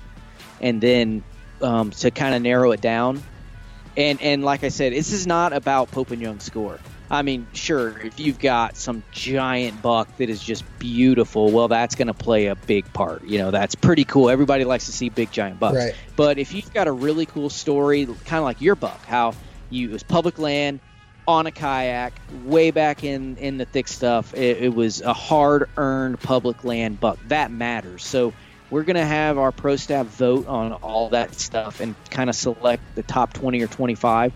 S3: and then um, to kind of narrow it down. And and like i said this is not about pope and young score. I mean sure if you've got some giant buck that is just beautiful well that's going to play a big part you know that's pretty cool. Everybody likes to see big giant bucks.
S2: Right.
S3: but if you've got a really cool story kind of like your buck how you it was public land on a kayak way back in in the thick stuff. It, it was a hard earned public land buck that matters. So we're going to have our pro staff vote on all that stuff and kind of select the top 20 or 25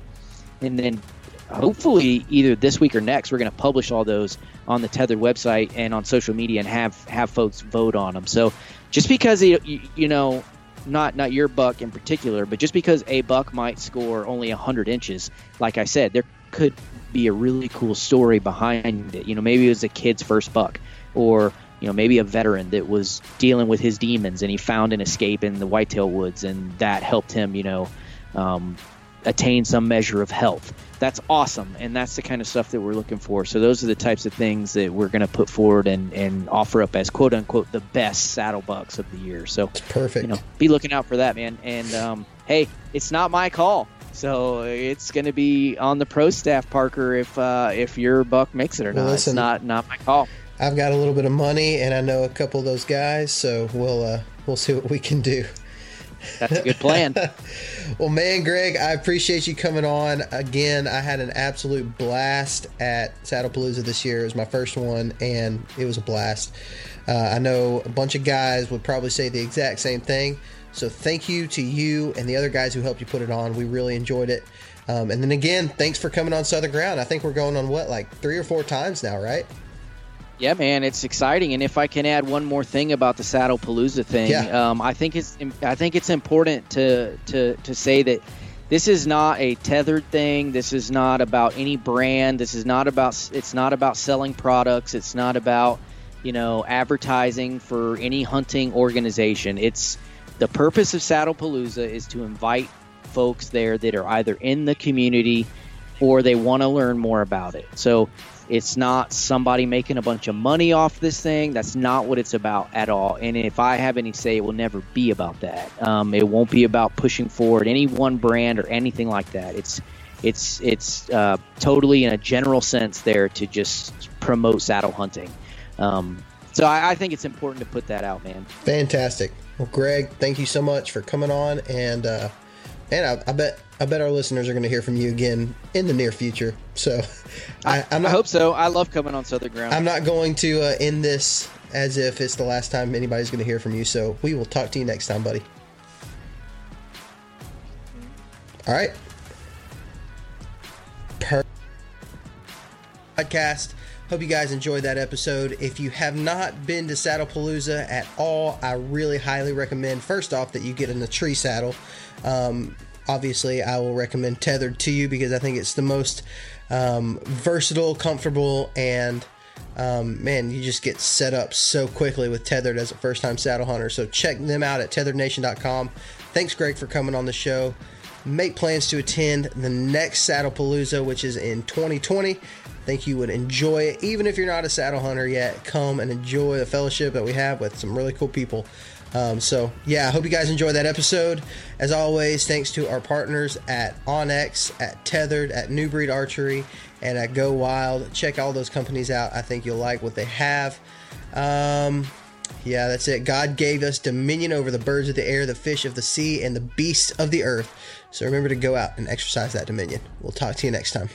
S3: and then hopefully either this week or next we're going to publish all those on the tethered website and on social media and have have folks vote on them so just because you, you know not not your buck in particular but just because a buck might score only 100 inches like i said there could be a really cool story behind it. You know, maybe it was a kid's first buck, or you know, maybe a veteran that was dealing with his demons and he found an escape in the whitetail woods, and that helped him, you know, um, attain some measure of health. That's awesome, and that's the kind of stuff that we're looking for. So those are the types of things that we're going to put forward and, and offer up as quote unquote the best saddle bucks of the year. So
S2: it's perfect.
S3: You know, be looking out for that, man. And um, hey, it's not my call So it's going to be on the pro staff, Parker, if uh, if your buck makes it or
S2: Well,
S3: not.
S2: listen.
S3: it's not not my call.
S2: I've got a little bit of money, and I know a couple of those guys, so we'll uh, we'll see what we can do.
S3: That's a good plan. *laughs*
S2: Well, man, Greg, I appreciate you coming on again. I had an absolute blast at Saddlepalooza this year. It was my first one, and it was a blast. Uh, I know a bunch of guys would probably say the exact same thing. So, thank you to you and the other guys who helped you put it on. We really enjoyed it. Um, and then again, thanks for coming on Southern Ground. I think we're going on what, like three or four times now, right?
S3: Yeah, man, it's exciting. And if I can add one more thing about the Saddle Palooza thing,
S2: Yeah.
S3: um, I think it's I think it's important to to to say that this is not a tethered thing. This is not about any brand. This is not about it's not about selling products. It's not about you know advertising for any hunting organization. It's the purpose of Saddle Palooza is to invite folks there that are either in the community or they want to learn more about it. So it's not somebody making a bunch of money off this thing. That's not what it's about at all. And if I have any say, it will never be about that. Um, it won't be about pushing forward any one brand or anything like that. It's it's it's uh, totally in a general sense there to just promote saddle hunting. Um, so I, I think it's important to put that out, man.
S2: Fantastic. Well, Greg, thank you so much for coming on, and uh, and I, I bet I bet our listeners are going to hear from you again in the near future. So *laughs* I, I'm
S3: I hope so. I love coming on Southern Ground.
S2: I'm not going to uh, end this as if it's the last time anybody's going to hear from you. So we will talk to you next time, buddy. All right. Per- podcast. Hope you guys enjoyed that episode. If you have not been to Saddlepalooza at all, I really highly recommend. First off, that you get in the tree saddle. Um, obviously, I will recommend tethered to you because I think it's the most um, versatile, comfortable, and um, man, you just get set up so quickly with tethered as a first-time saddle hunter. So check them out at tetherednation.com. Thanks, Greg, for coming on the show. Make plans to attend the next Saddlepalooza, which is in 2020. Think you would enjoy it, even if you're not a saddle hunter yet. Come and enjoy the fellowship that we have with some really cool people. Um, so yeah, I hope you guys enjoyed that episode. As always, thanks to our partners at Onyx, at Tethered, at New Breed Archery, and at Go Wild. Check all those companies out. I think you'll like what they have. Um, yeah, that's it. God gave us dominion over the birds of the air, the fish of the sea, and the beasts of the earth. So remember to go out and exercise that dominion. We'll talk to you next time.